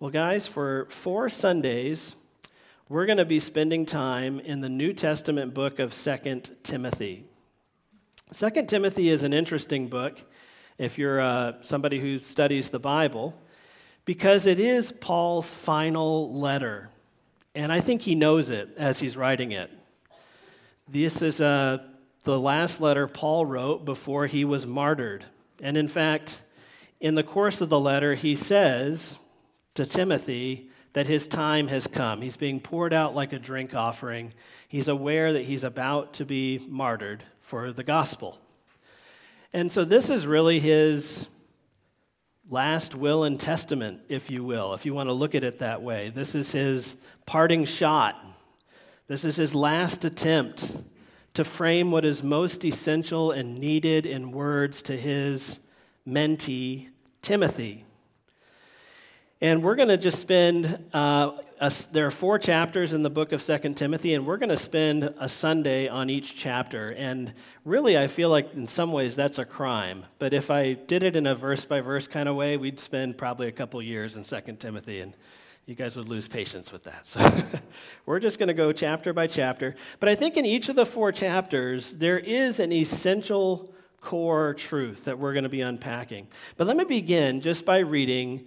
Well, guys, for four Sundays, we're going to be spending time in the New Testament book of Second Timothy. Second Timothy is an interesting book if you're uh, somebody who studies the Bible because it is Paul's final letter. And I think he knows it as he's writing it. This is uh, the last letter Paul wrote before he was martyred. And in fact, in the course of the letter, he says, to Timothy that his time has come. He's being poured out like a drink offering. He's aware that he's about to be martyred for the gospel. And so this is really his last will and testament, if you will, if you want to look at it that way. This is his parting shot. This is his last attempt to frame what is most essential and needed in words to his mentee, Timothy. And we're going to just spend, uh, a, there are four chapters in the book of Second Timothy, and we're going to spend a Sunday on each chapter. And really, I feel like in some ways that's a crime. But if I did it in a verse by verse kind of way, we'd spend probably a couple years in Second Timothy, and you guys would lose patience with that. So we're just going to go chapter by chapter. But I think in each of the four chapters, there is an essential core truth that we're going to be unpacking. But let me begin just by reading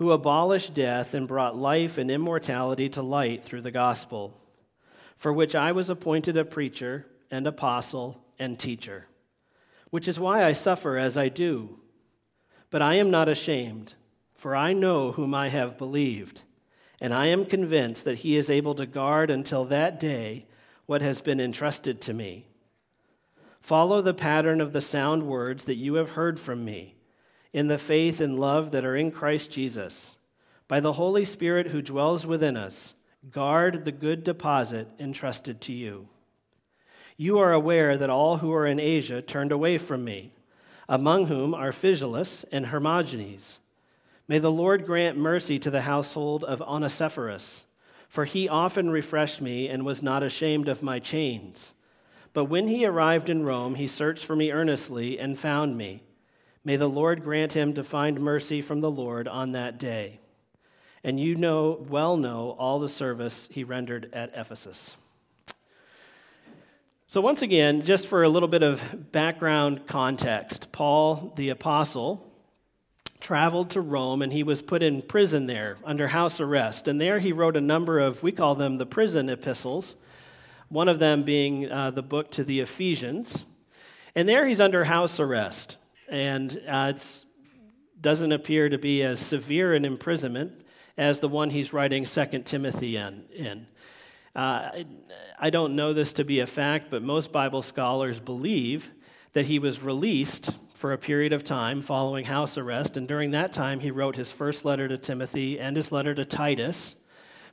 who abolished death and brought life and immortality to light through the gospel, for which I was appointed a preacher and apostle and teacher, which is why I suffer as I do. But I am not ashamed, for I know whom I have believed, and I am convinced that he is able to guard until that day what has been entrusted to me. Follow the pattern of the sound words that you have heard from me in the faith and love that are in Christ Jesus. By the Holy Spirit who dwells within us, guard the good deposit entrusted to you. You are aware that all who are in Asia turned away from me, among whom are Phygelus and Hermogenes. May the Lord grant mercy to the household of Onesiphorus, for he often refreshed me and was not ashamed of my chains. But when he arrived in Rome, he searched for me earnestly and found me. May the Lord grant him to find mercy from the Lord on that day. And you know, well know all the service he rendered at Ephesus. So, once again, just for a little bit of background context, Paul the Apostle traveled to Rome and he was put in prison there under house arrest. And there he wrote a number of, we call them the prison epistles, one of them being uh, the book to the Ephesians. And there he's under house arrest and uh, it doesn't appear to be as severe an imprisonment as the one he's writing Second Timothy in. in. Uh, I don't know this to be a fact, but most Bible scholars believe that he was released for a period of time following house arrest, and during that time he wrote his first letter to Timothy and his letter to Titus.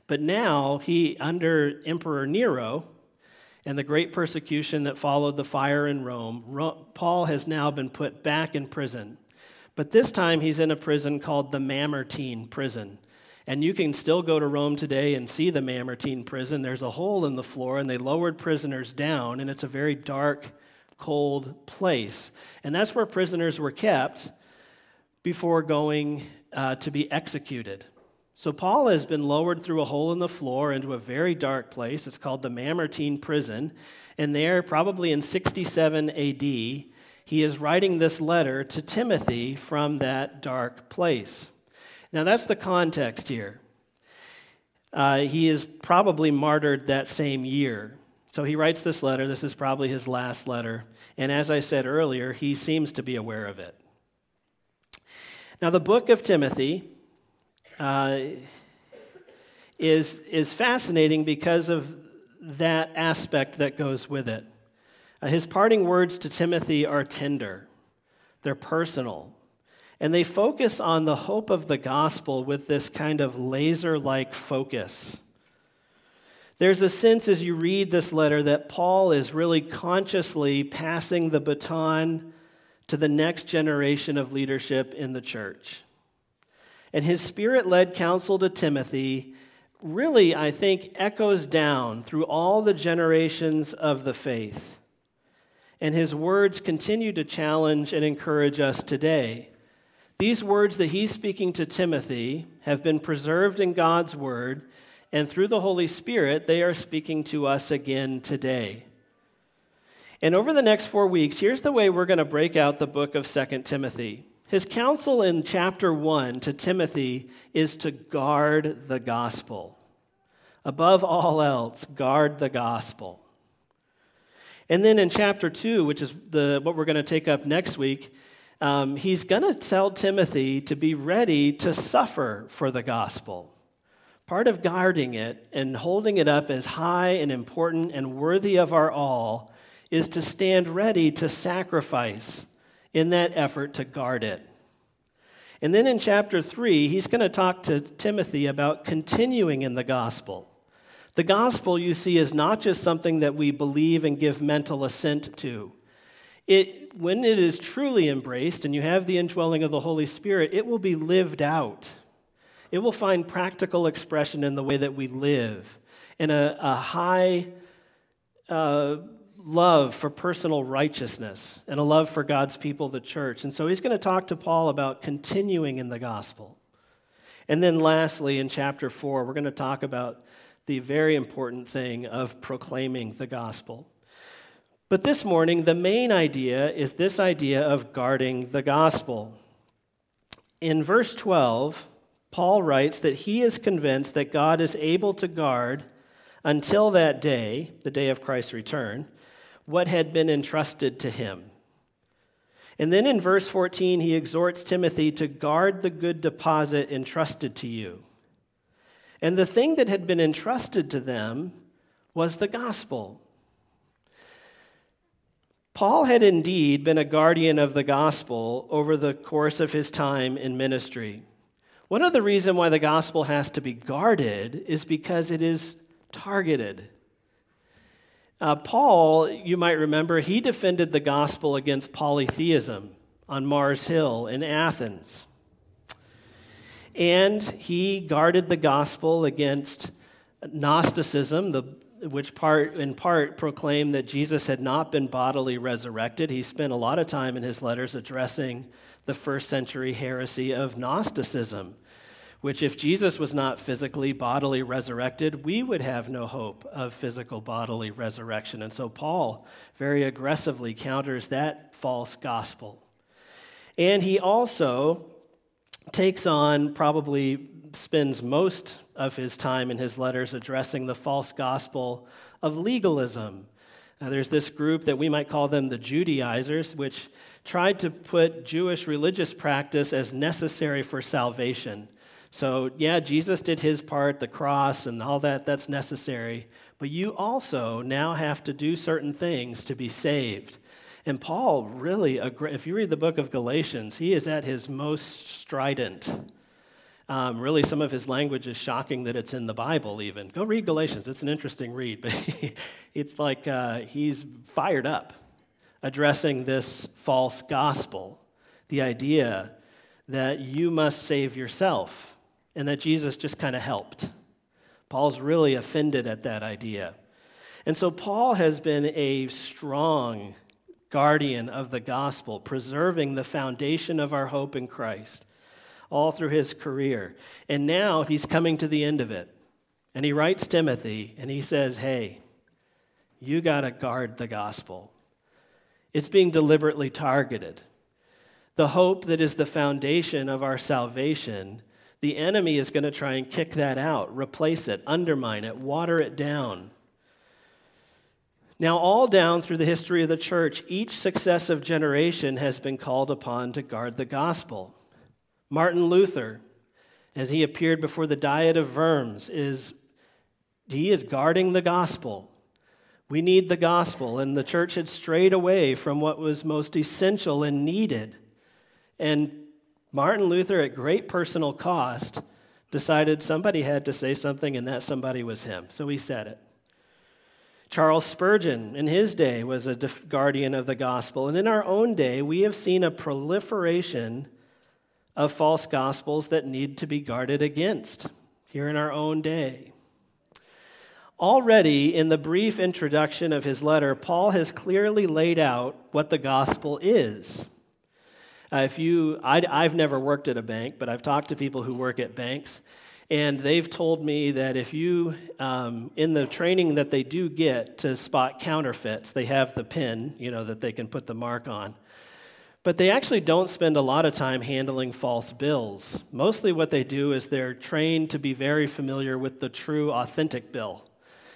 But now he, under Emperor Nero, and the great persecution that followed the fire in Rome, Paul has now been put back in prison. But this time he's in a prison called the Mamertine prison. And you can still go to Rome today and see the Mamertine prison. There's a hole in the floor, and they lowered prisoners down, and it's a very dark, cold place. And that's where prisoners were kept before going uh, to be executed. So Paul has been lowered through a hole in the floor into a very dark place. It's called the Mamertine prison. And there, probably in 67 AD, he is writing this letter to Timothy from that dark place. Now, that's the context here. Uh, he is probably martyred that same year. So he writes this letter. This is probably his last letter. And as I said earlier, he seems to be aware of it. Now, the book of Timothy uh, is, is fascinating because of that aspect that goes with it. Uh, his parting words to Timothy are tender, they're personal, and they focus on the hope of the gospel with this kind of laser like focus. There's a sense as you read this letter that Paul is really consciously passing the baton to the next generation of leadership in the church. And his spirit led counsel to Timothy really, I think, echoes down through all the generations of the faith. And his words continue to challenge and encourage us today. These words that he's speaking to Timothy have been preserved in God's word, and through the Holy Spirit, they are speaking to us again today. And over the next four weeks, here's the way we're going to break out the book of 2 Timothy. His counsel in chapter 1 to Timothy is to guard the gospel. Above all else, guard the gospel. And then in chapter 2, which is the, what we're going to take up next week, um, he's going to tell Timothy to be ready to suffer for the gospel. Part of guarding it and holding it up as high and important and worthy of our all is to stand ready to sacrifice in that effort to guard it. And then in chapter 3, he's going to talk to Timothy about continuing in the gospel. The gospel, you see, is not just something that we believe and give mental assent to. It, when it is truly embraced and you have the indwelling of the Holy Spirit, it will be lived out. It will find practical expression in the way that we live, in a, a high uh, love for personal righteousness and a love for God's people, the church. And so he's going to talk to Paul about continuing in the gospel. And then lastly, in chapter 4, we're going to talk about the very important thing of proclaiming the gospel. But this morning, the main idea is this idea of guarding the gospel. In verse 12, Paul writes that he is convinced that God is able to guard until that day, the day of Christ's return, what had been entrusted to him. And then in verse 14, he exhorts Timothy to guard the good deposit entrusted to you. And the thing that had been entrusted to them was the gospel. Paul had indeed been a guardian of the gospel over the course of his time in ministry. One of the reasons why the gospel has to be guarded is because it is targeted. Uh, Paul, you might remember, he defended the gospel against polytheism on Mars Hill in Athens. And he guarded the gospel against Gnosticism, the, which part, in part proclaimed that Jesus had not been bodily resurrected. He spent a lot of time in his letters addressing the first century heresy of Gnosticism which, if Jesus was not physically, bodily resurrected, we would have no hope of physical, bodily resurrection. And so Paul very aggressively counters that false gospel. And he also takes on, probably spends most of his time in his letters addressing the false gospel of legalism. Now, there's this group that we might call them the Judaizers, which tried to put Jewish religious practice as necessary for salvation. So, yeah, Jesus did his part, the cross and all that, that's necessary. But you also now have to do certain things to be saved. And Paul really, if you read the book of Galatians, he is at his most strident. Um, really, some of his language is shocking that it's in the Bible, even. Go read Galatians. It's an interesting read, but it's like uh, he's fired up addressing this false gospel the idea that you must save yourself and that Jesus just kind of helped. Paul's really offended at that idea. And so Paul has been a strong guardian of the gospel, preserving the foundation of our hope in Christ all through his career. And now he's coming to the end of it. And he writes Timothy and he says, Hey, you got to guard the gospel. It's being deliberately targeted. The hope that is the foundation of our salvation, the enemy is going to try and kick that out, replace it, undermine it, water it down. Now, all down through the history of the church, each successive generation has been called upon to guard the gospel. Martin Luther, as he appeared before the Diet of Worms, is he is guarding the gospel. We need the gospel, and the church had strayed away from what was most essential and needed. And Martin Luther, at great personal cost, decided somebody had to say something, and that somebody was him. So he said it. Charles Spurgeon, in his day, was a guardian of the gospel. And in our own day, we have seen a proliferation of false gospels that need to be guarded against here in our own day. Already, in the brief introduction of his letter, Paul has clearly laid out what the gospel is. Uh, if you, I, I've never worked at a bank, but I've talked to people who work at banks, and they've told me that if you, um, in the training that they do get to spot counterfeits, they have the pin, you know, that they can put the mark on. But they actually don't spend a lot of time handling false bills. Mostly what they do is they're trained to be very familiar with the true, authentic bill.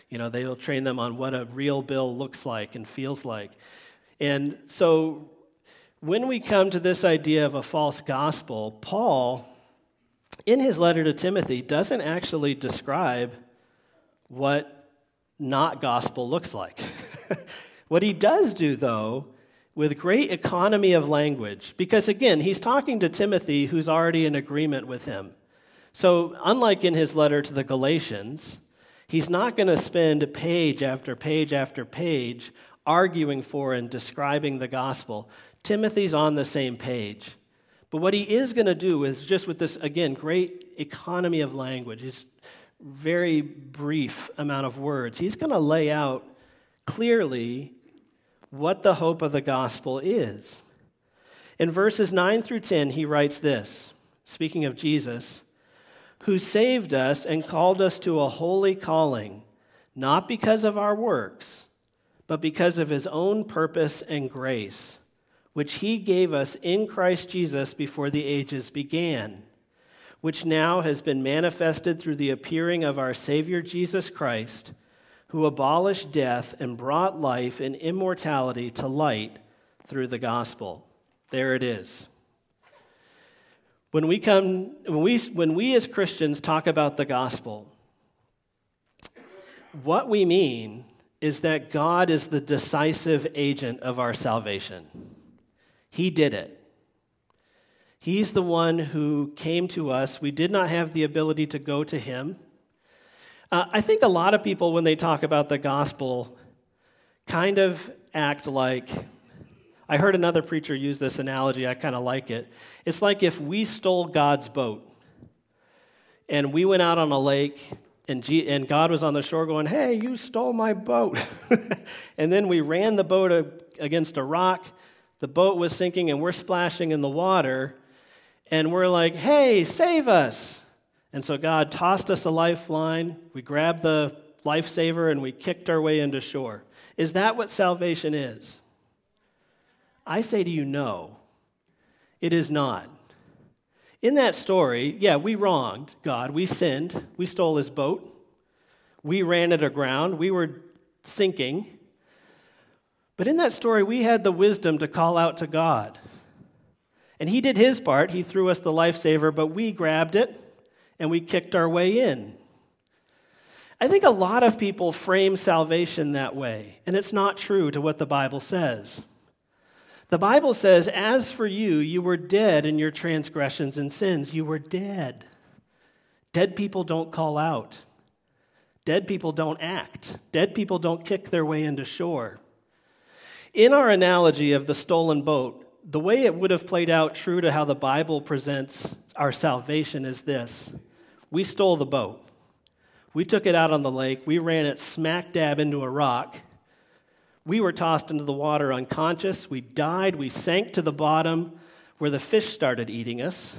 You know, they'll train them on what a real bill looks like and feels like. And so when we come to this idea of a false gospel, Paul, in his letter to Timothy, doesn't actually describe what not gospel looks like. what he does do, though, with great economy of language, because again, he's talking to Timothy who's already in agreement with him. So, unlike in his letter to the Galatians, he's not going to spend page after page after page arguing for and describing the gospel. Timothy's on the same page. But what he is going to do is just with this, again, great economy of language, his very brief amount of words, he's going to lay out clearly what the hope of the gospel is. In verses 9 through 10, he writes this speaking of Jesus, who saved us and called us to a holy calling, not because of our works, but because of his own purpose and grace, which he gave us in Christ Jesus before the ages began, which now has been manifested through the appearing of our Savior Jesus Christ who abolished death and brought life and immortality to light through the gospel. There it is. When we come, when we, when we as Christians talk about the gospel, what we mean is that God is the decisive agent of our salvation. He did it. He's the one who came to us. We did not have the ability to go to him. Uh, I think a lot of people, when they talk about the gospel, kind of act like I heard another preacher use this analogy, I kind of like it. It's like if we stole God's boat and we went out on a lake and, G- and God was on the shore going, Hey, you stole my boat. and then we ran the boat against a rock, the boat was sinking, and we're splashing in the water, and we're like, Hey, save us. And so God tossed us a lifeline. We grabbed the lifesaver and we kicked our way into shore. Is that what salvation is? I say to you, no, it is not. In that story, yeah, we wronged God. We sinned. We stole his boat. We ran it aground. We were sinking. But in that story, we had the wisdom to call out to God. And he did his part. He threw us the lifesaver, but we grabbed it and we kicked our way in. I think a lot of people frame salvation that way, and it's not true to what the Bible says. The Bible says, As for you, you were dead in your transgressions and sins. You were dead. Dead people don't call out. Dead people don't act. Dead people don't kick their way into shore. In our analogy of the stolen boat, the way it would have played out true to how the Bible presents our salvation is this We stole the boat. We took it out on the lake. We ran it smack dab into a rock. We were tossed into the water unconscious. We died. We sank to the bottom where the fish started eating us.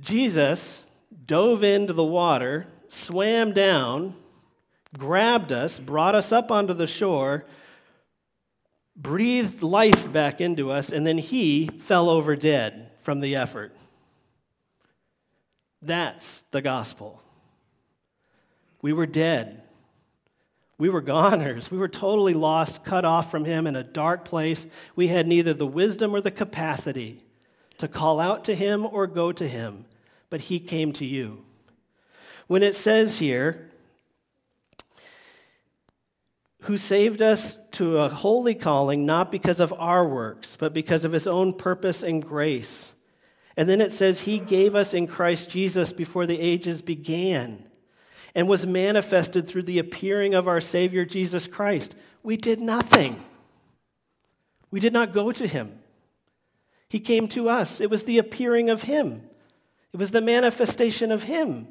Jesus dove into the water, swam down, grabbed us, brought us up onto the shore, breathed life back into us, and then he fell over dead from the effort. That's the gospel. We were dead. We were goners. We were totally lost, cut off from Him in a dark place. We had neither the wisdom or the capacity to call out to Him or go to Him, but He came to you. When it says here, who saved us to a holy calling, not because of our works, but because of His own purpose and grace. And then it says, He gave us in Christ Jesus before the ages began and was manifested through the appearing of our Savior Jesus Christ. We did nothing. We did not go to him. He came to us. It was the appearing of him, it was the manifestation of him.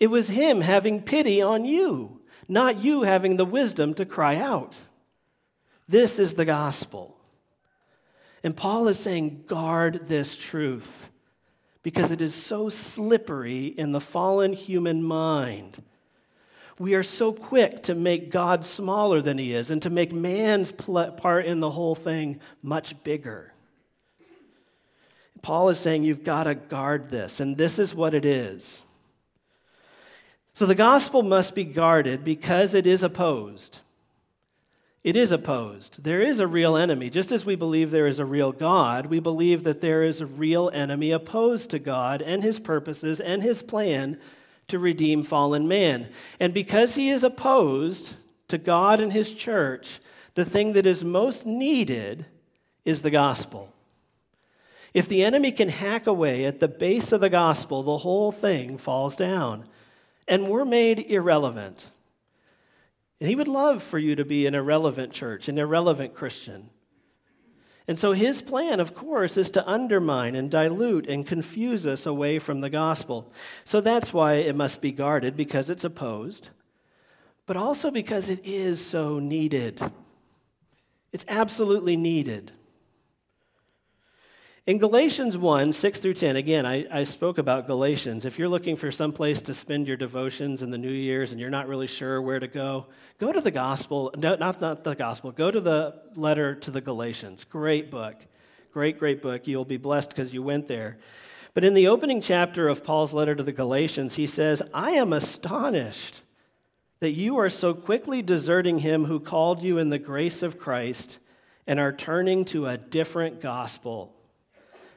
It was him having pity on you, not you having the wisdom to cry out. This is the gospel. And Paul is saying, guard this truth because it is so slippery in the fallen human mind. We are so quick to make God smaller than he is and to make man's part in the whole thing much bigger. Paul is saying you've got to guard this, and this is what it is. So the gospel must be guarded because it is opposed. It is opposed. There is a real enemy. Just as we believe there is a real God, we believe that there is a real enemy opposed to God and his purposes and his plan to redeem fallen man. And because he is opposed to God and his church, the thing that is most needed is the gospel. If the enemy can hack away at the base of the gospel, the whole thing falls down. And we're made irrelevant. And he would love for you to be an irrelevant church, an irrelevant Christian. And so his plan, of course, is to undermine and dilute and confuse us away from the gospel. So that's why it must be guarded, because it's opposed, but also because it is so needed. It's absolutely needed. In Galatians 1 6 through 10, again, I, I spoke about Galatians. If you're looking for some place to spend your devotions in the New Year's and you're not really sure where to go, go to the gospel. No, not, not the gospel. Go to the letter to the Galatians. Great book. Great, great book. You'll be blessed because you went there. But in the opening chapter of Paul's letter to the Galatians, he says, I am astonished that you are so quickly deserting him who called you in the grace of Christ and are turning to a different gospel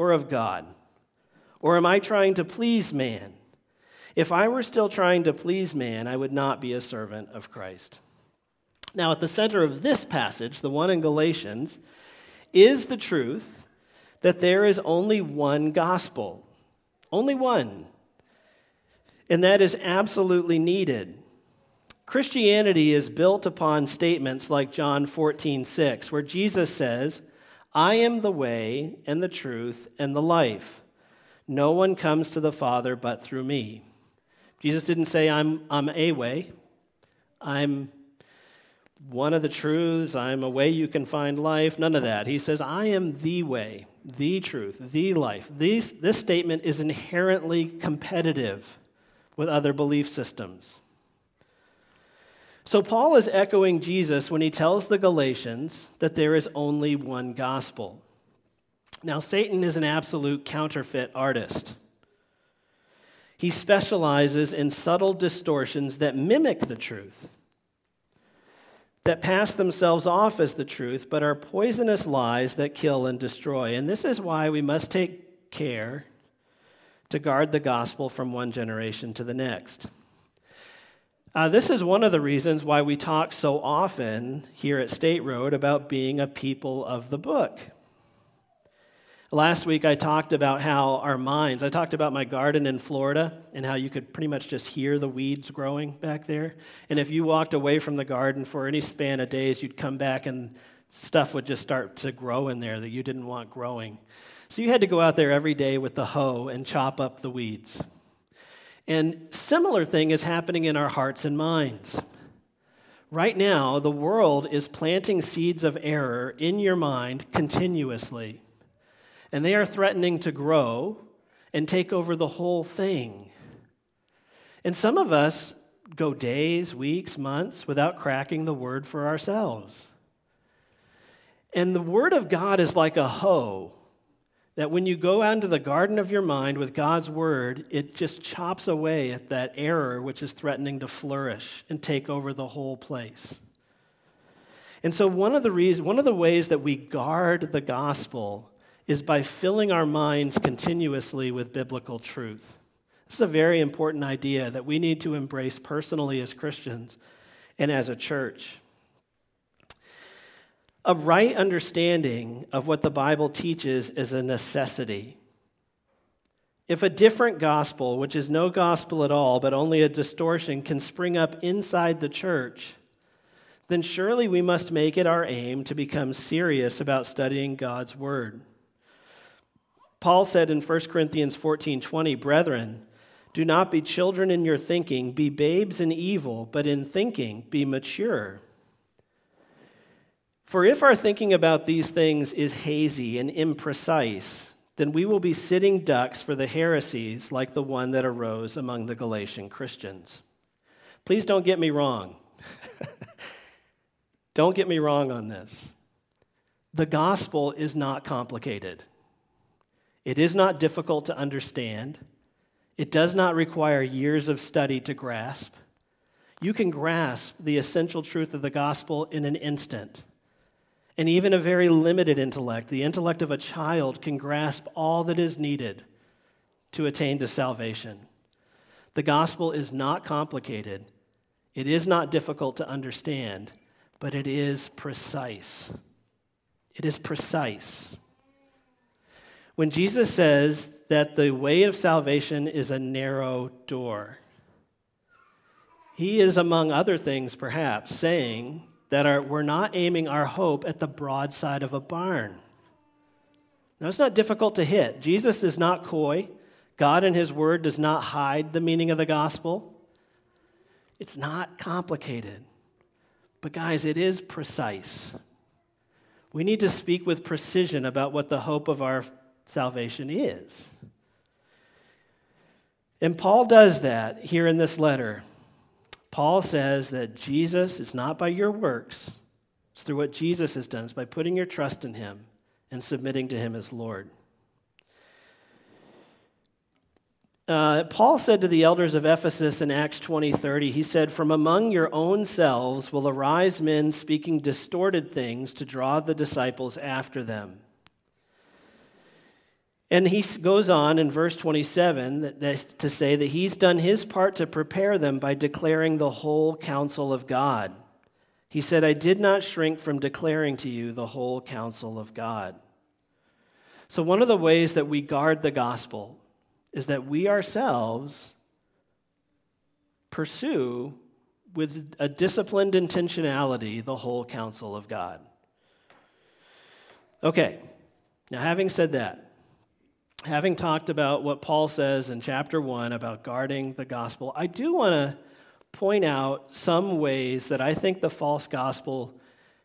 or of God? Or am I trying to please man? If I were still trying to please man, I would not be a servant of Christ. Now, at the center of this passage, the one in Galatians, is the truth that there is only one gospel. Only one. And that is absolutely needed. Christianity is built upon statements like John 14, 6, where Jesus says, I am the way and the truth and the life. No one comes to the Father but through me. Jesus didn't say, I'm, I'm a way. I'm one of the truths. I'm a way you can find life. None of that. He says, I am the way, the truth, the life. These, this statement is inherently competitive with other belief systems. So, Paul is echoing Jesus when he tells the Galatians that there is only one gospel. Now, Satan is an absolute counterfeit artist. He specializes in subtle distortions that mimic the truth, that pass themselves off as the truth, but are poisonous lies that kill and destroy. And this is why we must take care to guard the gospel from one generation to the next. Uh, this is one of the reasons why we talk so often here at State Road about being a people of the book. Last week, I talked about how our minds, I talked about my garden in Florida and how you could pretty much just hear the weeds growing back there. And if you walked away from the garden for any span of days, you'd come back and stuff would just start to grow in there that you didn't want growing. So you had to go out there every day with the hoe and chop up the weeds. And similar thing is happening in our hearts and minds. Right now, the world is planting seeds of error in your mind continuously and they are threatening to grow and take over the whole thing. And some of us go days, weeks, months without cracking the word for ourselves. And the word of God is like a hoe that when you go out into the garden of your mind with God's word, it just chops away at that error which is threatening to flourish and take over the whole place. And so one of the reasons, one of the ways that we guard the gospel is by filling our minds continuously with biblical truth. This is a very important idea that we need to embrace personally as Christians and as a church. A right understanding of what the Bible teaches is a necessity. If a different gospel, which is no gospel at all, but only a distortion, can spring up inside the church, then surely we must make it our aim to become serious about studying God's Word. Paul said in 1 Corinthians 14 20, Brethren, do not be children in your thinking, be babes in evil, but in thinking be mature. For if our thinking about these things is hazy and imprecise, then we will be sitting ducks for the heresies like the one that arose among the Galatian Christians. Please don't get me wrong. don't get me wrong on this. The gospel is not complicated. It is not difficult to understand. It does not require years of study to grasp. You can grasp the essential truth of the gospel in an instant. And even a very limited intellect, the intellect of a child, can grasp all that is needed to attain to salvation. The gospel is not complicated, it is not difficult to understand, but it is precise. It is precise. When Jesus says that the way of salvation is a narrow door, he is, among other things, perhaps, saying that our, we're not aiming our hope at the broadside of a barn. Now, it's not difficult to hit. Jesus is not coy. God and His Word does not hide the meaning of the gospel. It's not complicated. But, guys, it is precise. We need to speak with precision about what the hope of our salvation is. And Paul does that here in this letter. Paul says that Jesus is not by your works, it's through what Jesus has done. It's by putting your trust in him and submitting to him as Lord. Uh, Paul said to the elders of Ephesus in Acts 20:30, he said, From among your own selves will arise men speaking distorted things to draw the disciples after them. And he goes on in verse 27 that, that, to say that he's done his part to prepare them by declaring the whole counsel of God. He said, I did not shrink from declaring to you the whole counsel of God. So, one of the ways that we guard the gospel is that we ourselves pursue with a disciplined intentionality the whole counsel of God. Okay, now having said that, having talked about what Paul says in chapter 1 about guarding the gospel, I do want to point out some ways that I think the false gospel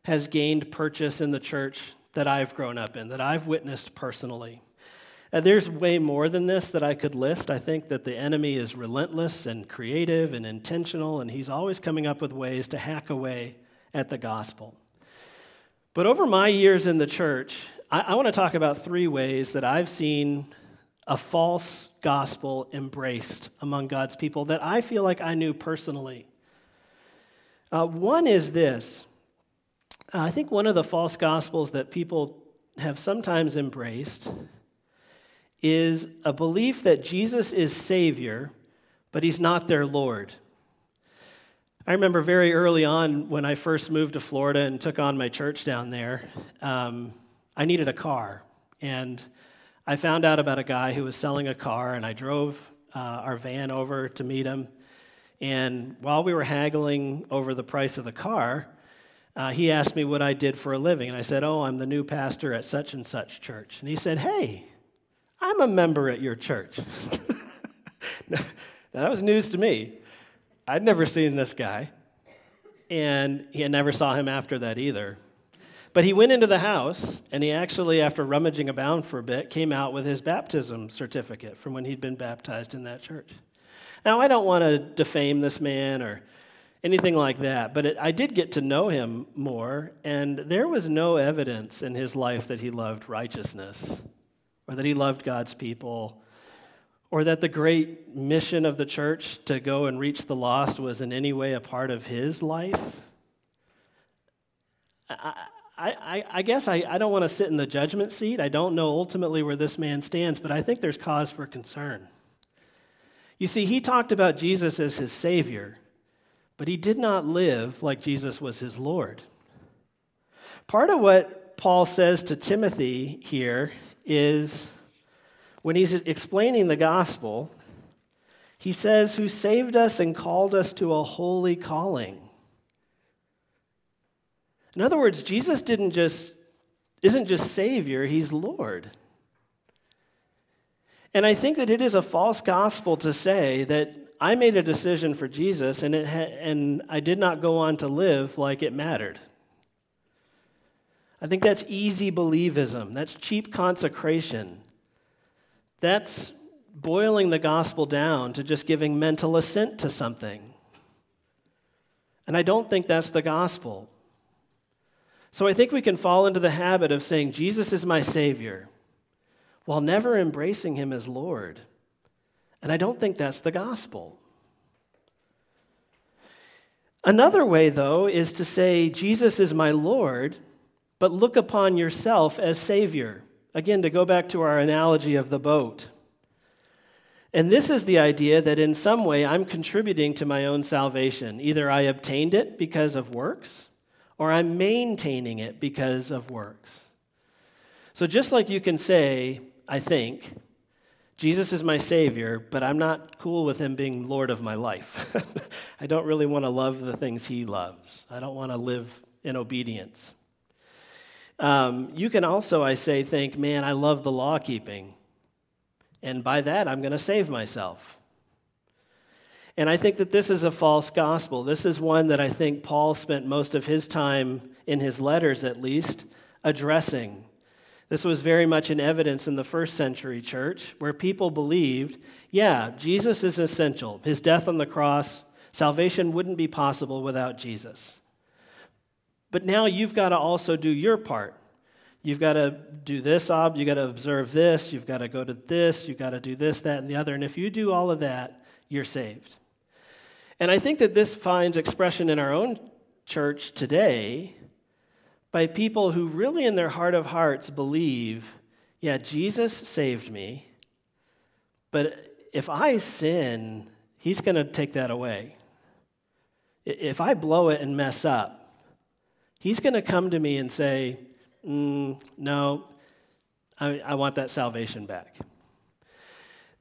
has gained purchase in the church that I've grown up in, that I've witnessed personally. And there's way more than this that I could list. I think that the enemy is relentless and creative and intentional, and he's always coming up with ways to hack away at the gospel. But over my years in the church, I, I want to talk about three ways that I've seen a false gospel embraced among God's people that I feel like I knew personally. Uh, one is this uh, I think one of the false gospels that people have sometimes embraced is a belief that Jesus is Savior, but He's not their Lord. I remember very early on when I first moved to Florida and took on my church down there, um, I needed a car. And I found out about a guy who was selling a car, and I drove uh, our van over to meet him. And while we were haggling over the price of the car, uh, he asked me what I did for a living. And I said, Oh, I'm the new pastor at such and such church. And he said, Hey, I'm a member at your church. now, that was news to me. I'd never seen this guy, and he never saw him after that either. But he went into the house, and he actually, after rummaging about for a bit, came out with his baptism certificate from when he'd been baptized in that church. Now, I don't want to defame this man or anything like that, but it, I did get to know him more, and there was no evidence in his life that he loved righteousness or that he loved God's people or that the great mission of the church to go and reach the lost was in any way a part of his life. I, I, I guess I, I don't want to sit in the judgment seat. I don't know ultimately where this man stands, but I think there's cause for concern. You see, he talked about Jesus as his Savior, but he did not live like Jesus was his Lord. Part of what Paul says to Timothy here is when he's explaining the gospel, he says, Who saved us and called us to a holy calling. In other words, Jesus didn't just, isn't just Savior, He's Lord. And I think that it is a false gospel to say that I made a decision for Jesus and, it ha- and I did not go on to live like it mattered. I think that's easy believism, that's cheap consecration. That's boiling the gospel down to just giving mental assent to something. And I don't think that's the gospel. So I think we can fall into the habit of saying, Jesus is my Savior, while never embracing Him as Lord. And I don't think that's the gospel. Another way, though, is to say, Jesus is my Lord, but look upon yourself as Savior. Again, to go back to our analogy of the boat. And this is the idea that in some way I'm contributing to my own salvation. Either I obtained it because of works, or I'm maintaining it because of works. So just like you can say, I think, Jesus is my Savior, but I'm not cool with Him being Lord of my life. I don't really want to love the things He loves, I don't want to live in obedience. Um, you can also, I say, think, man, I love the law keeping. And by that, I'm going to save myself. And I think that this is a false gospel. This is one that I think Paul spent most of his time, in his letters at least, addressing. This was very much in evidence in the first century church, where people believed, yeah, Jesus is essential. His death on the cross, salvation wouldn't be possible without Jesus. But now you've got to also do your part. You've got to do this, ob, you've got to observe this, you've got to go to this, you've got to do this, that, and the other. And if you do all of that, you're saved. And I think that this finds expression in our own church today by people who really, in their heart of hearts, believe, yeah, Jesus saved me, but if I sin, he's going to take that away. If I blow it and mess up, He's going to come to me and say, mm, No, I, I want that salvation back.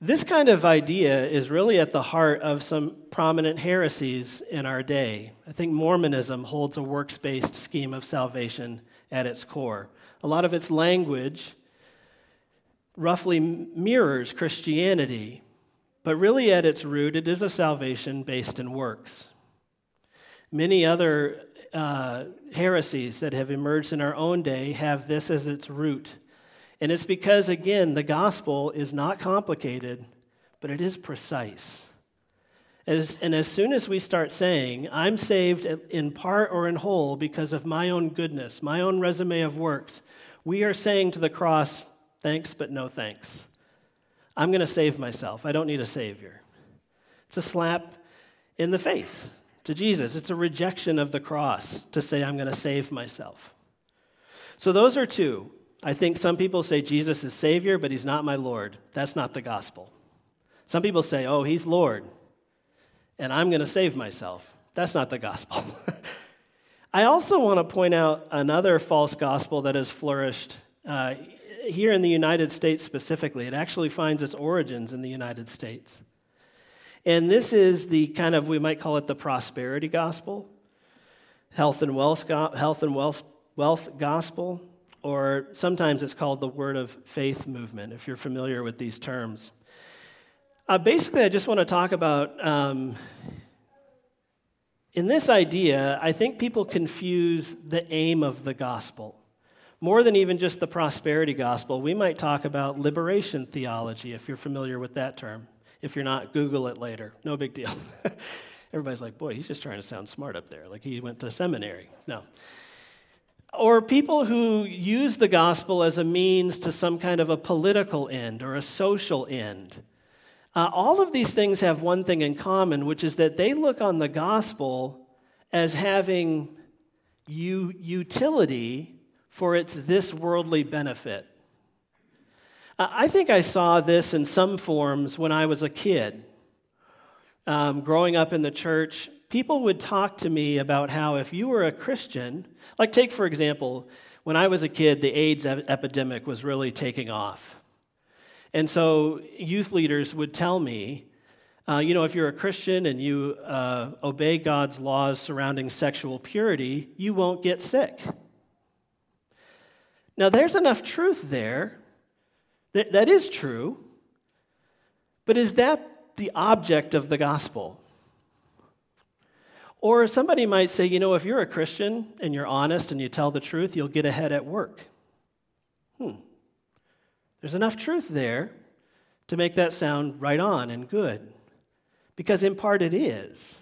This kind of idea is really at the heart of some prominent heresies in our day. I think Mormonism holds a works based scheme of salvation at its core. A lot of its language roughly mirrors Christianity, but really at its root, it is a salvation based in works. Many other uh, heresies that have emerged in our own day have this as its root. And it's because, again, the gospel is not complicated, but it is precise. As, and as soon as we start saying, I'm saved in part or in whole because of my own goodness, my own resume of works, we are saying to the cross, thanks, but no thanks. I'm going to save myself. I don't need a Savior. It's a slap in the face to Jesus. It's a rejection of the cross to say, I'm going to save myself. So, those are two. I think some people say Jesus is Savior, but he's not my Lord. That's not the gospel. Some people say, oh, he's Lord, and I'm going to save myself. That's not the gospel. I also want to point out another false gospel that has flourished uh, here in the United States specifically. It actually finds its origins in the United States. And this is the kind of, we might call it the prosperity gospel, health and wealth, health and wealth, wealth gospel or sometimes it's called the Word of Faith movement, if you're familiar with these terms. Uh, basically, I just want to talk about um, in this idea, I think people confuse the aim of the gospel. More than even just the prosperity gospel, we might talk about liberation theology, if you're familiar with that term. If you're not, Google it later. No big deal. Everybody's like, boy, he's just trying to sound smart up there, like he went to seminary. No or people who use the gospel as a means to some kind of a political end or a social end. Uh, all of these things have one thing in common, which is that they look on the gospel as having u- utility for its this worldly benefit. Uh, I think I saw this in some forms when I was a kid. Um, growing up in the church, people would talk to me about how if you were a Christian, like take for example, when I was a kid, the AIDS epidemic was really taking off. And so youth leaders would tell me, uh, you know, if you're a Christian and you uh, obey God's laws surrounding sexual purity, you won't get sick. Now, there's enough truth there. That, that is true. But is that the object of the gospel? Or somebody might say, you know, if you're a Christian and you're honest and you tell the truth, you'll get ahead at work. Hmm. There's enough truth there to make that sound right on and good. Because in part it is.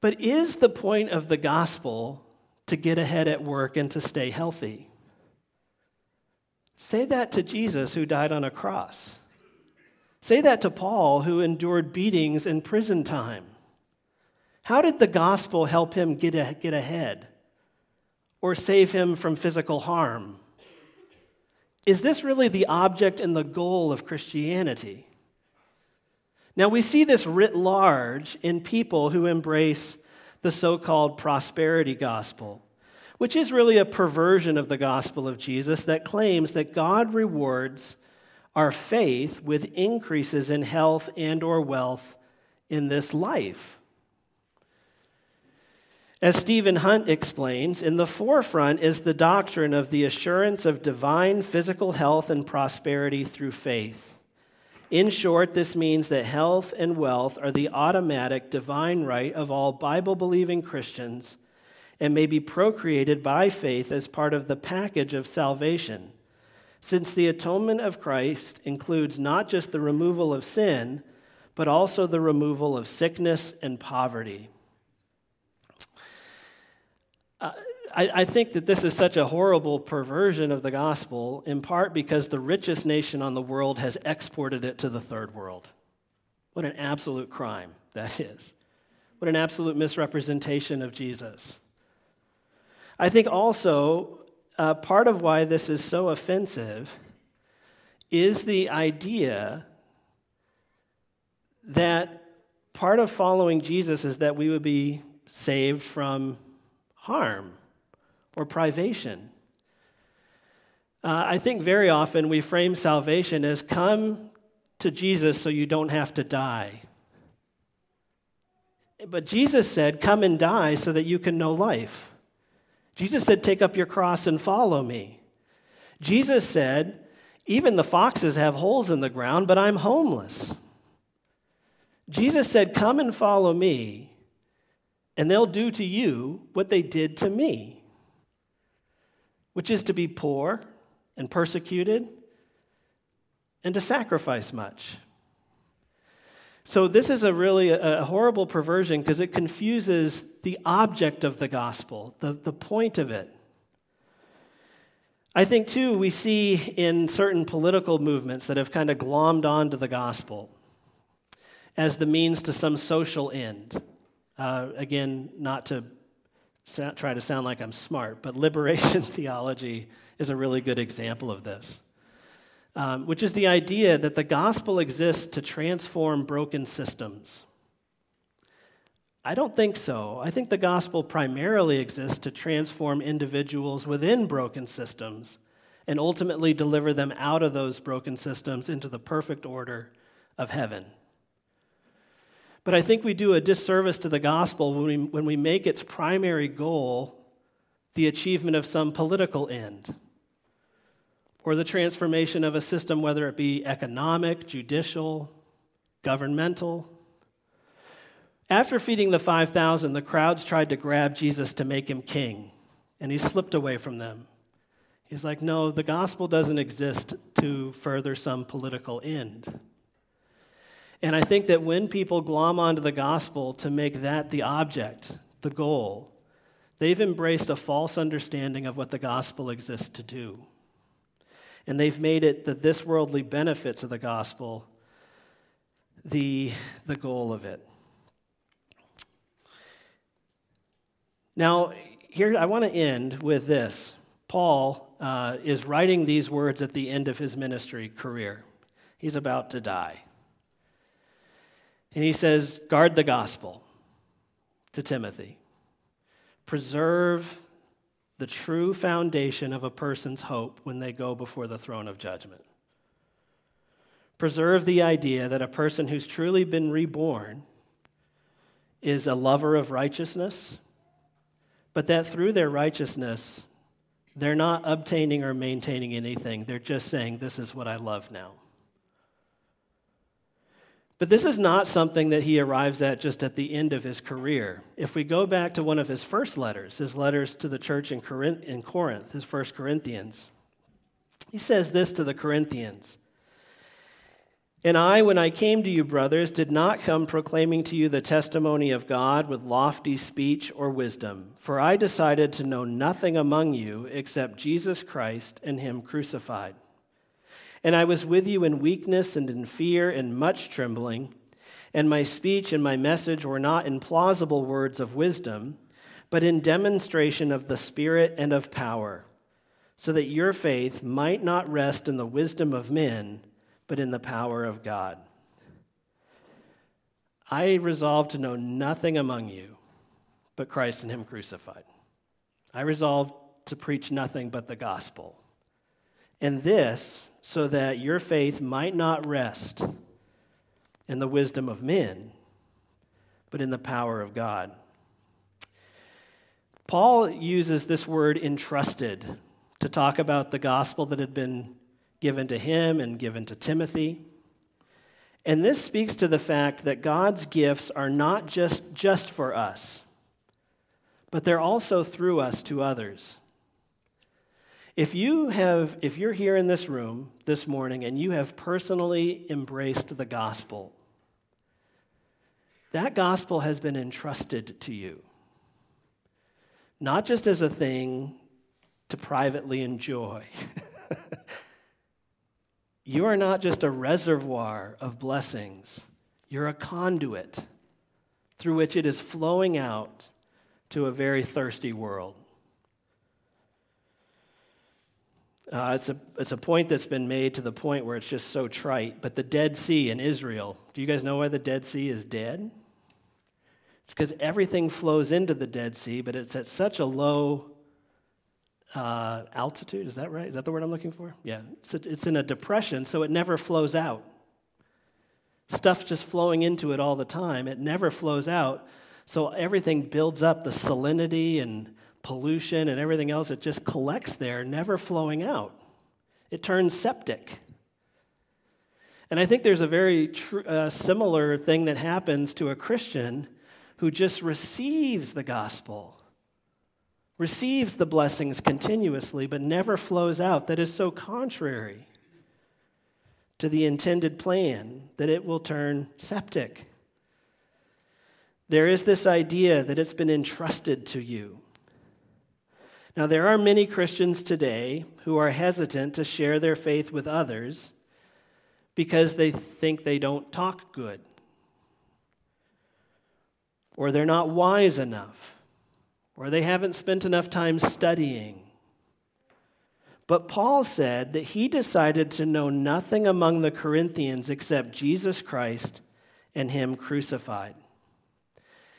But is the point of the gospel to get ahead at work and to stay healthy? Say that to Jesus who died on a cross. Say that to Paul who endured beatings in prison time. How did the gospel help him get, a, get ahead or save him from physical harm? Is this really the object and the goal of Christianity? Now, we see this writ large in people who embrace the so called prosperity gospel, which is really a perversion of the gospel of Jesus that claims that God rewards our faith with increases in health and or wealth in this life. As Stephen Hunt explains, in the forefront is the doctrine of the assurance of divine physical health and prosperity through faith. In short, this means that health and wealth are the automatic divine right of all Bible believing Christians and may be procreated by faith as part of the package of salvation, since the atonement of Christ includes not just the removal of sin, but also the removal of sickness and poverty. I, I think that this is such a horrible perversion of the gospel, in part because the richest nation on the world has exported it to the third world. What an absolute crime that is. What an absolute misrepresentation of Jesus. I think also uh, part of why this is so offensive is the idea that part of following Jesus is that we would be saved from harm or privation. Uh, I think very often we frame salvation as come to Jesus so you don't have to die. But Jesus said, Come and die so that you can know life. Jesus said, Take up your cross and follow me. Jesus said, Even the foxes have holes in the ground, but I'm homeless. Jesus said, Come and follow me and they'll do to you what they did to me, which is to be poor and persecuted and to sacrifice much. So, this is a really a, horrible perversion because it confuses the object of the gospel, the, the point of it. I think, too, we see in certain political movements that have kind of glommed onto the gospel as the means to some social end. Uh, again, not to try to sound like I'm smart, but liberation theology is a really good example of this, um, which is the idea that the gospel exists to transform broken systems. I don't think so. I think the gospel primarily exists to transform individuals within broken systems and ultimately deliver them out of those broken systems into the perfect order of heaven. But I think we do a disservice to the gospel when we, when we make its primary goal the achievement of some political end or the transformation of a system, whether it be economic, judicial, governmental. After feeding the 5,000, the crowds tried to grab Jesus to make him king, and he slipped away from them. He's like, no, the gospel doesn't exist to further some political end. And I think that when people glom onto the gospel to make that the object, the goal, they've embraced a false understanding of what the gospel exists to do. And they've made it that this worldly benefits of the gospel the, the goal of it. Now, here I want to end with this. Paul uh, is writing these words at the end of his ministry career. He's about to die. And he says, Guard the gospel to Timothy. Preserve the true foundation of a person's hope when they go before the throne of judgment. Preserve the idea that a person who's truly been reborn is a lover of righteousness, but that through their righteousness, they're not obtaining or maintaining anything. They're just saying, This is what I love now. But this is not something that he arrives at just at the end of his career. If we go back to one of his first letters, his letters to the church in Corinth, his first Corinthians, he says this to the Corinthians And I, when I came to you, brothers, did not come proclaiming to you the testimony of God with lofty speech or wisdom, for I decided to know nothing among you except Jesus Christ and Him crucified. And I was with you in weakness and in fear and much trembling. And my speech and my message were not in plausible words of wisdom, but in demonstration of the Spirit and of power, so that your faith might not rest in the wisdom of men, but in the power of God. I resolved to know nothing among you but Christ and Him crucified. I resolved to preach nothing but the gospel. And this so that your faith might not rest in the wisdom of men, but in the power of God. Paul uses this word entrusted to talk about the gospel that had been given to him and given to Timothy. And this speaks to the fact that God's gifts are not just, just for us, but they're also through us to others. If you have if you're here in this room this morning and you have personally embraced the gospel, that gospel has been entrusted to you. Not just as a thing to privately enjoy. you are not just a reservoir of blessings, you're a conduit through which it is flowing out to a very thirsty world. Uh, it's, a, it's a point that's been made to the point where it's just so trite. But the Dead Sea in Israel, do you guys know why the Dead Sea is dead? It's because everything flows into the Dead Sea, but it's at such a low uh, altitude. Is that right? Is that the word I'm looking for? Yeah. It's, a, it's in a depression, so it never flows out. Stuff just flowing into it all the time. It never flows out. So everything builds up the salinity and pollution and everything else, it just collects there, never flowing out. It turns septic. And I think there's a very tr- uh, similar thing that happens to a Christian who just receives the gospel, receives the blessings continuously, but never flows out. That is so contrary to the intended plan that it will turn septic. There is this idea that it's been entrusted to you. Now, there are many Christians today who are hesitant to share their faith with others because they think they don't talk good, or they're not wise enough, or they haven't spent enough time studying. But Paul said that he decided to know nothing among the Corinthians except Jesus Christ and Him crucified.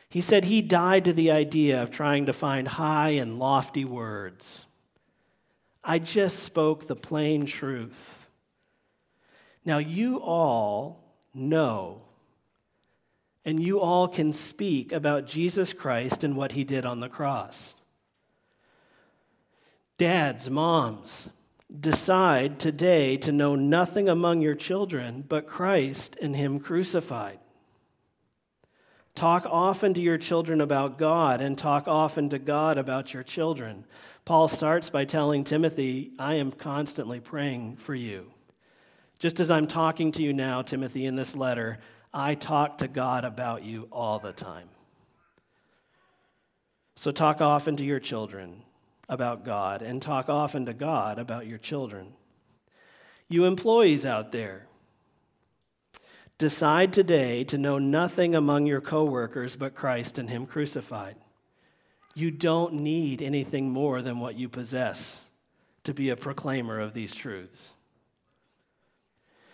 He said he died to the idea of trying to find high and lofty words. I just spoke the plain truth. Now, you all know, and you all can speak about Jesus Christ and what he did on the cross. Dads, moms, decide today to know nothing among your children but Christ and Him crucified. Talk often to your children about God and talk often to God about your children. Paul starts by telling Timothy, I am constantly praying for you. Just as I'm talking to you now, Timothy, in this letter, I talk to God about you all the time. So talk often to your children about God and talk often to God about your children. You employees out there, decide today to know nothing among your coworkers but Christ and Him crucified. You don't need anything more than what you possess to be a proclaimer of these truths.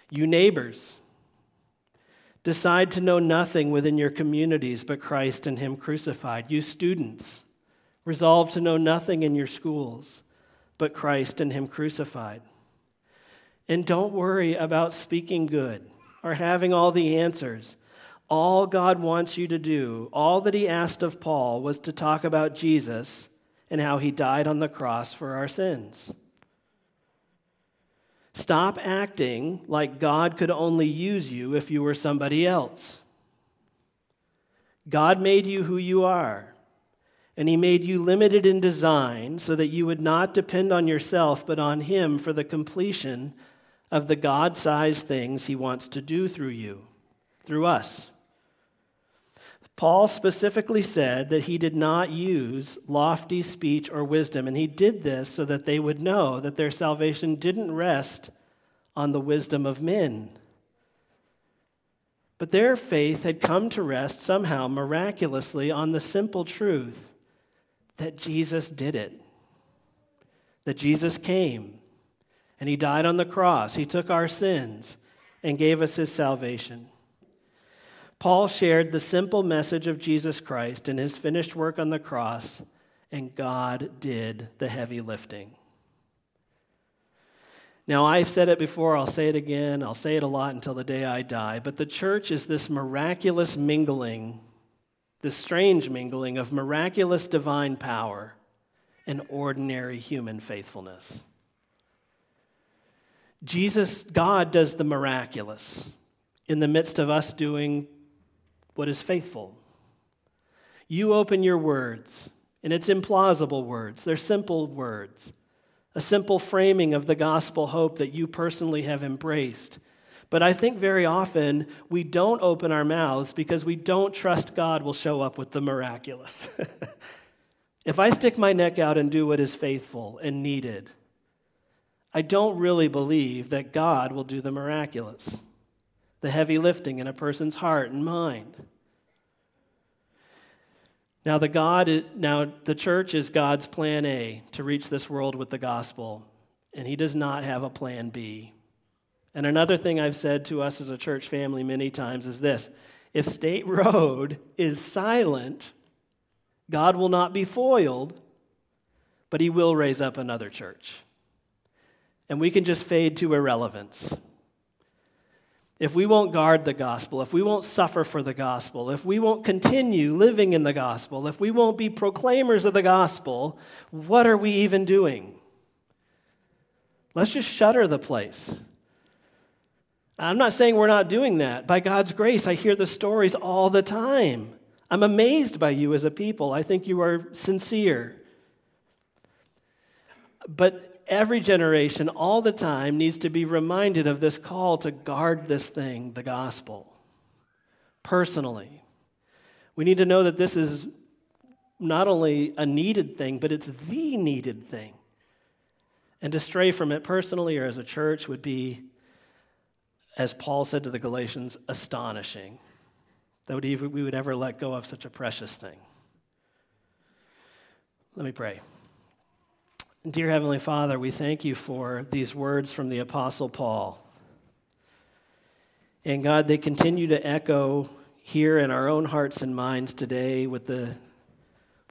You neighbors, decide to know nothing within your communities but Christ and Him crucified. You students, Resolve to know nothing in your schools but Christ and Him crucified. And don't worry about speaking good or having all the answers. All God wants you to do, all that He asked of Paul, was to talk about Jesus and how He died on the cross for our sins. Stop acting like God could only use you if you were somebody else. God made you who you are. And he made you limited in design so that you would not depend on yourself, but on him for the completion of the God sized things he wants to do through you, through us. Paul specifically said that he did not use lofty speech or wisdom, and he did this so that they would know that their salvation didn't rest on the wisdom of men. But their faith had come to rest somehow miraculously on the simple truth that Jesus did it, that Jesus came and he died on the cross. He took our sins and gave us his salvation. Paul shared the simple message of Jesus Christ and his finished work on the cross, and God did the heavy lifting. Now, I've said it before, I'll say it again, I'll say it a lot until the day I die, but the church is this miraculous mingling this strange mingling of miraculous divine power and ordinary human faithfulness. Jesus, God does the miraculous in the midst of us doing what is faithful. You open your words, and it's implausible words, they're simple words, a simple framing of the gospel hope that you personally have embraced but I think very often we don't open our mouths because we don't trust God will show up with the miraculous. if I stick my neck out and do what is faithful and needed, I don't really believe that God will do the miraculous, the heavy lifting in a person's heart and mind. Now the God now the church is God's plan A to reach this world with the gospel, and he does not have a plan B. And another thing I've said to us as a church family many times is this if State Road is silent, God will not be foiled, but he will raise up another church. And we can just fade to irrelevance. If we won't guard the gospel, if we won't suffer for the gospel, if we won't continue living in the gospel, if we won't be proclaimers of the gospel, what are we even doing? Let's just shutter the place I'm not saying we're not doing that. By God's grace, I hear the stories all the time. I'm amazed by you as a people. I think you are sincere. But every generation, all the time, needs to be reminded of this call to guard this thing, the gospel, personally. We need to know that this is not only a needed thing, but it's the needed thing. And to stray from it personally or as a church would be as Paul said to the Galatians, astonishing that we would ever let go of such a precious thing. Let me pray. Dear Heavenly Father, we thank you for these words from the Apostle Paul. And God, they continue to echo here in our own hearts and minds today with the,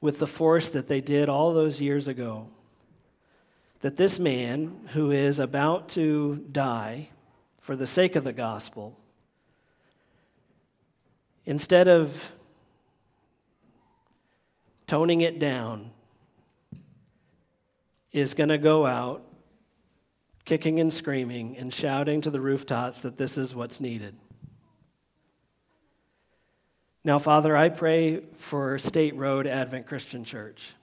with the force that they did all those years ago. That this man who is about to die for the sake of the gospel, instead of toning it down, is going to go out kicking and screaming and shouting to the rooftops that this is what's needed. Now, Father, I pray for State Road Advent Christian Church.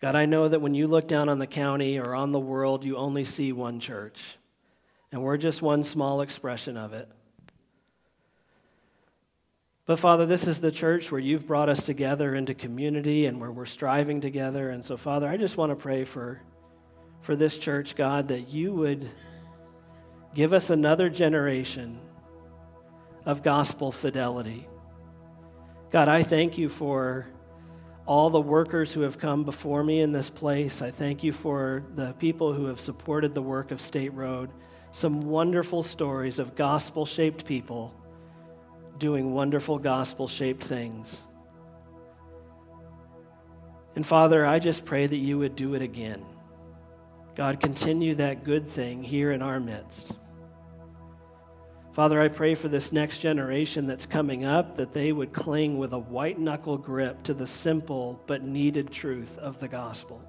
God, I know that when you look down on the county or on the world, you only see one church, and we're just one small expression of it. But Father, this is the church where you've brought us together into community and where we're striving together. And so, Father, I just want to pray for, for this church, God, that you would give us another generation of gospel fidelity. God, I thank you for all the workers who have come before me in this place. I thank you for the people who have supported the work of State Road. Some wonderful stories of gospel shaped people doing wonderful gospel shaped things. And Father, I just pray that you would do it again. God, continue that good thing here in our midst. Father, I pray for this next generation that's coming up that they would cling with a white knuckle grip to the simple but needed truth of the gospel.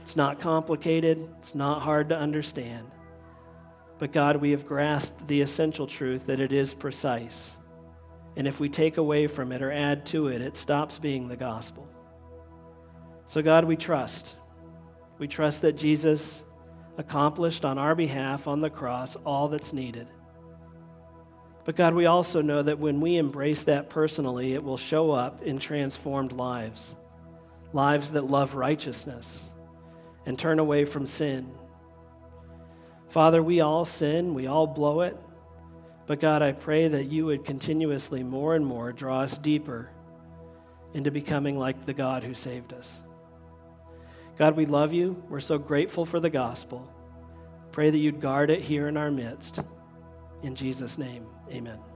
It's not complicated, it's not hard to understand. But God, we have grasped the essential truth that it is precise. And if we take away from it or add to it, it stops being the gospel. So, God, we trust. We trust that Jesus accomplished on our behalf on the cross all that's needed. But, God, we also know that when we embrace that personally, it will show up in transformed lives lives that love righteousness and turn away from sin Father, we all sin, we all blow it. But God, I pray that you would continuously, more and more, draw us deeper into becoming like the God who saved us. God, we love you. We're so grateful for the gospel. Pray that you'd guard it here in our midst. In Jesus' name, amen.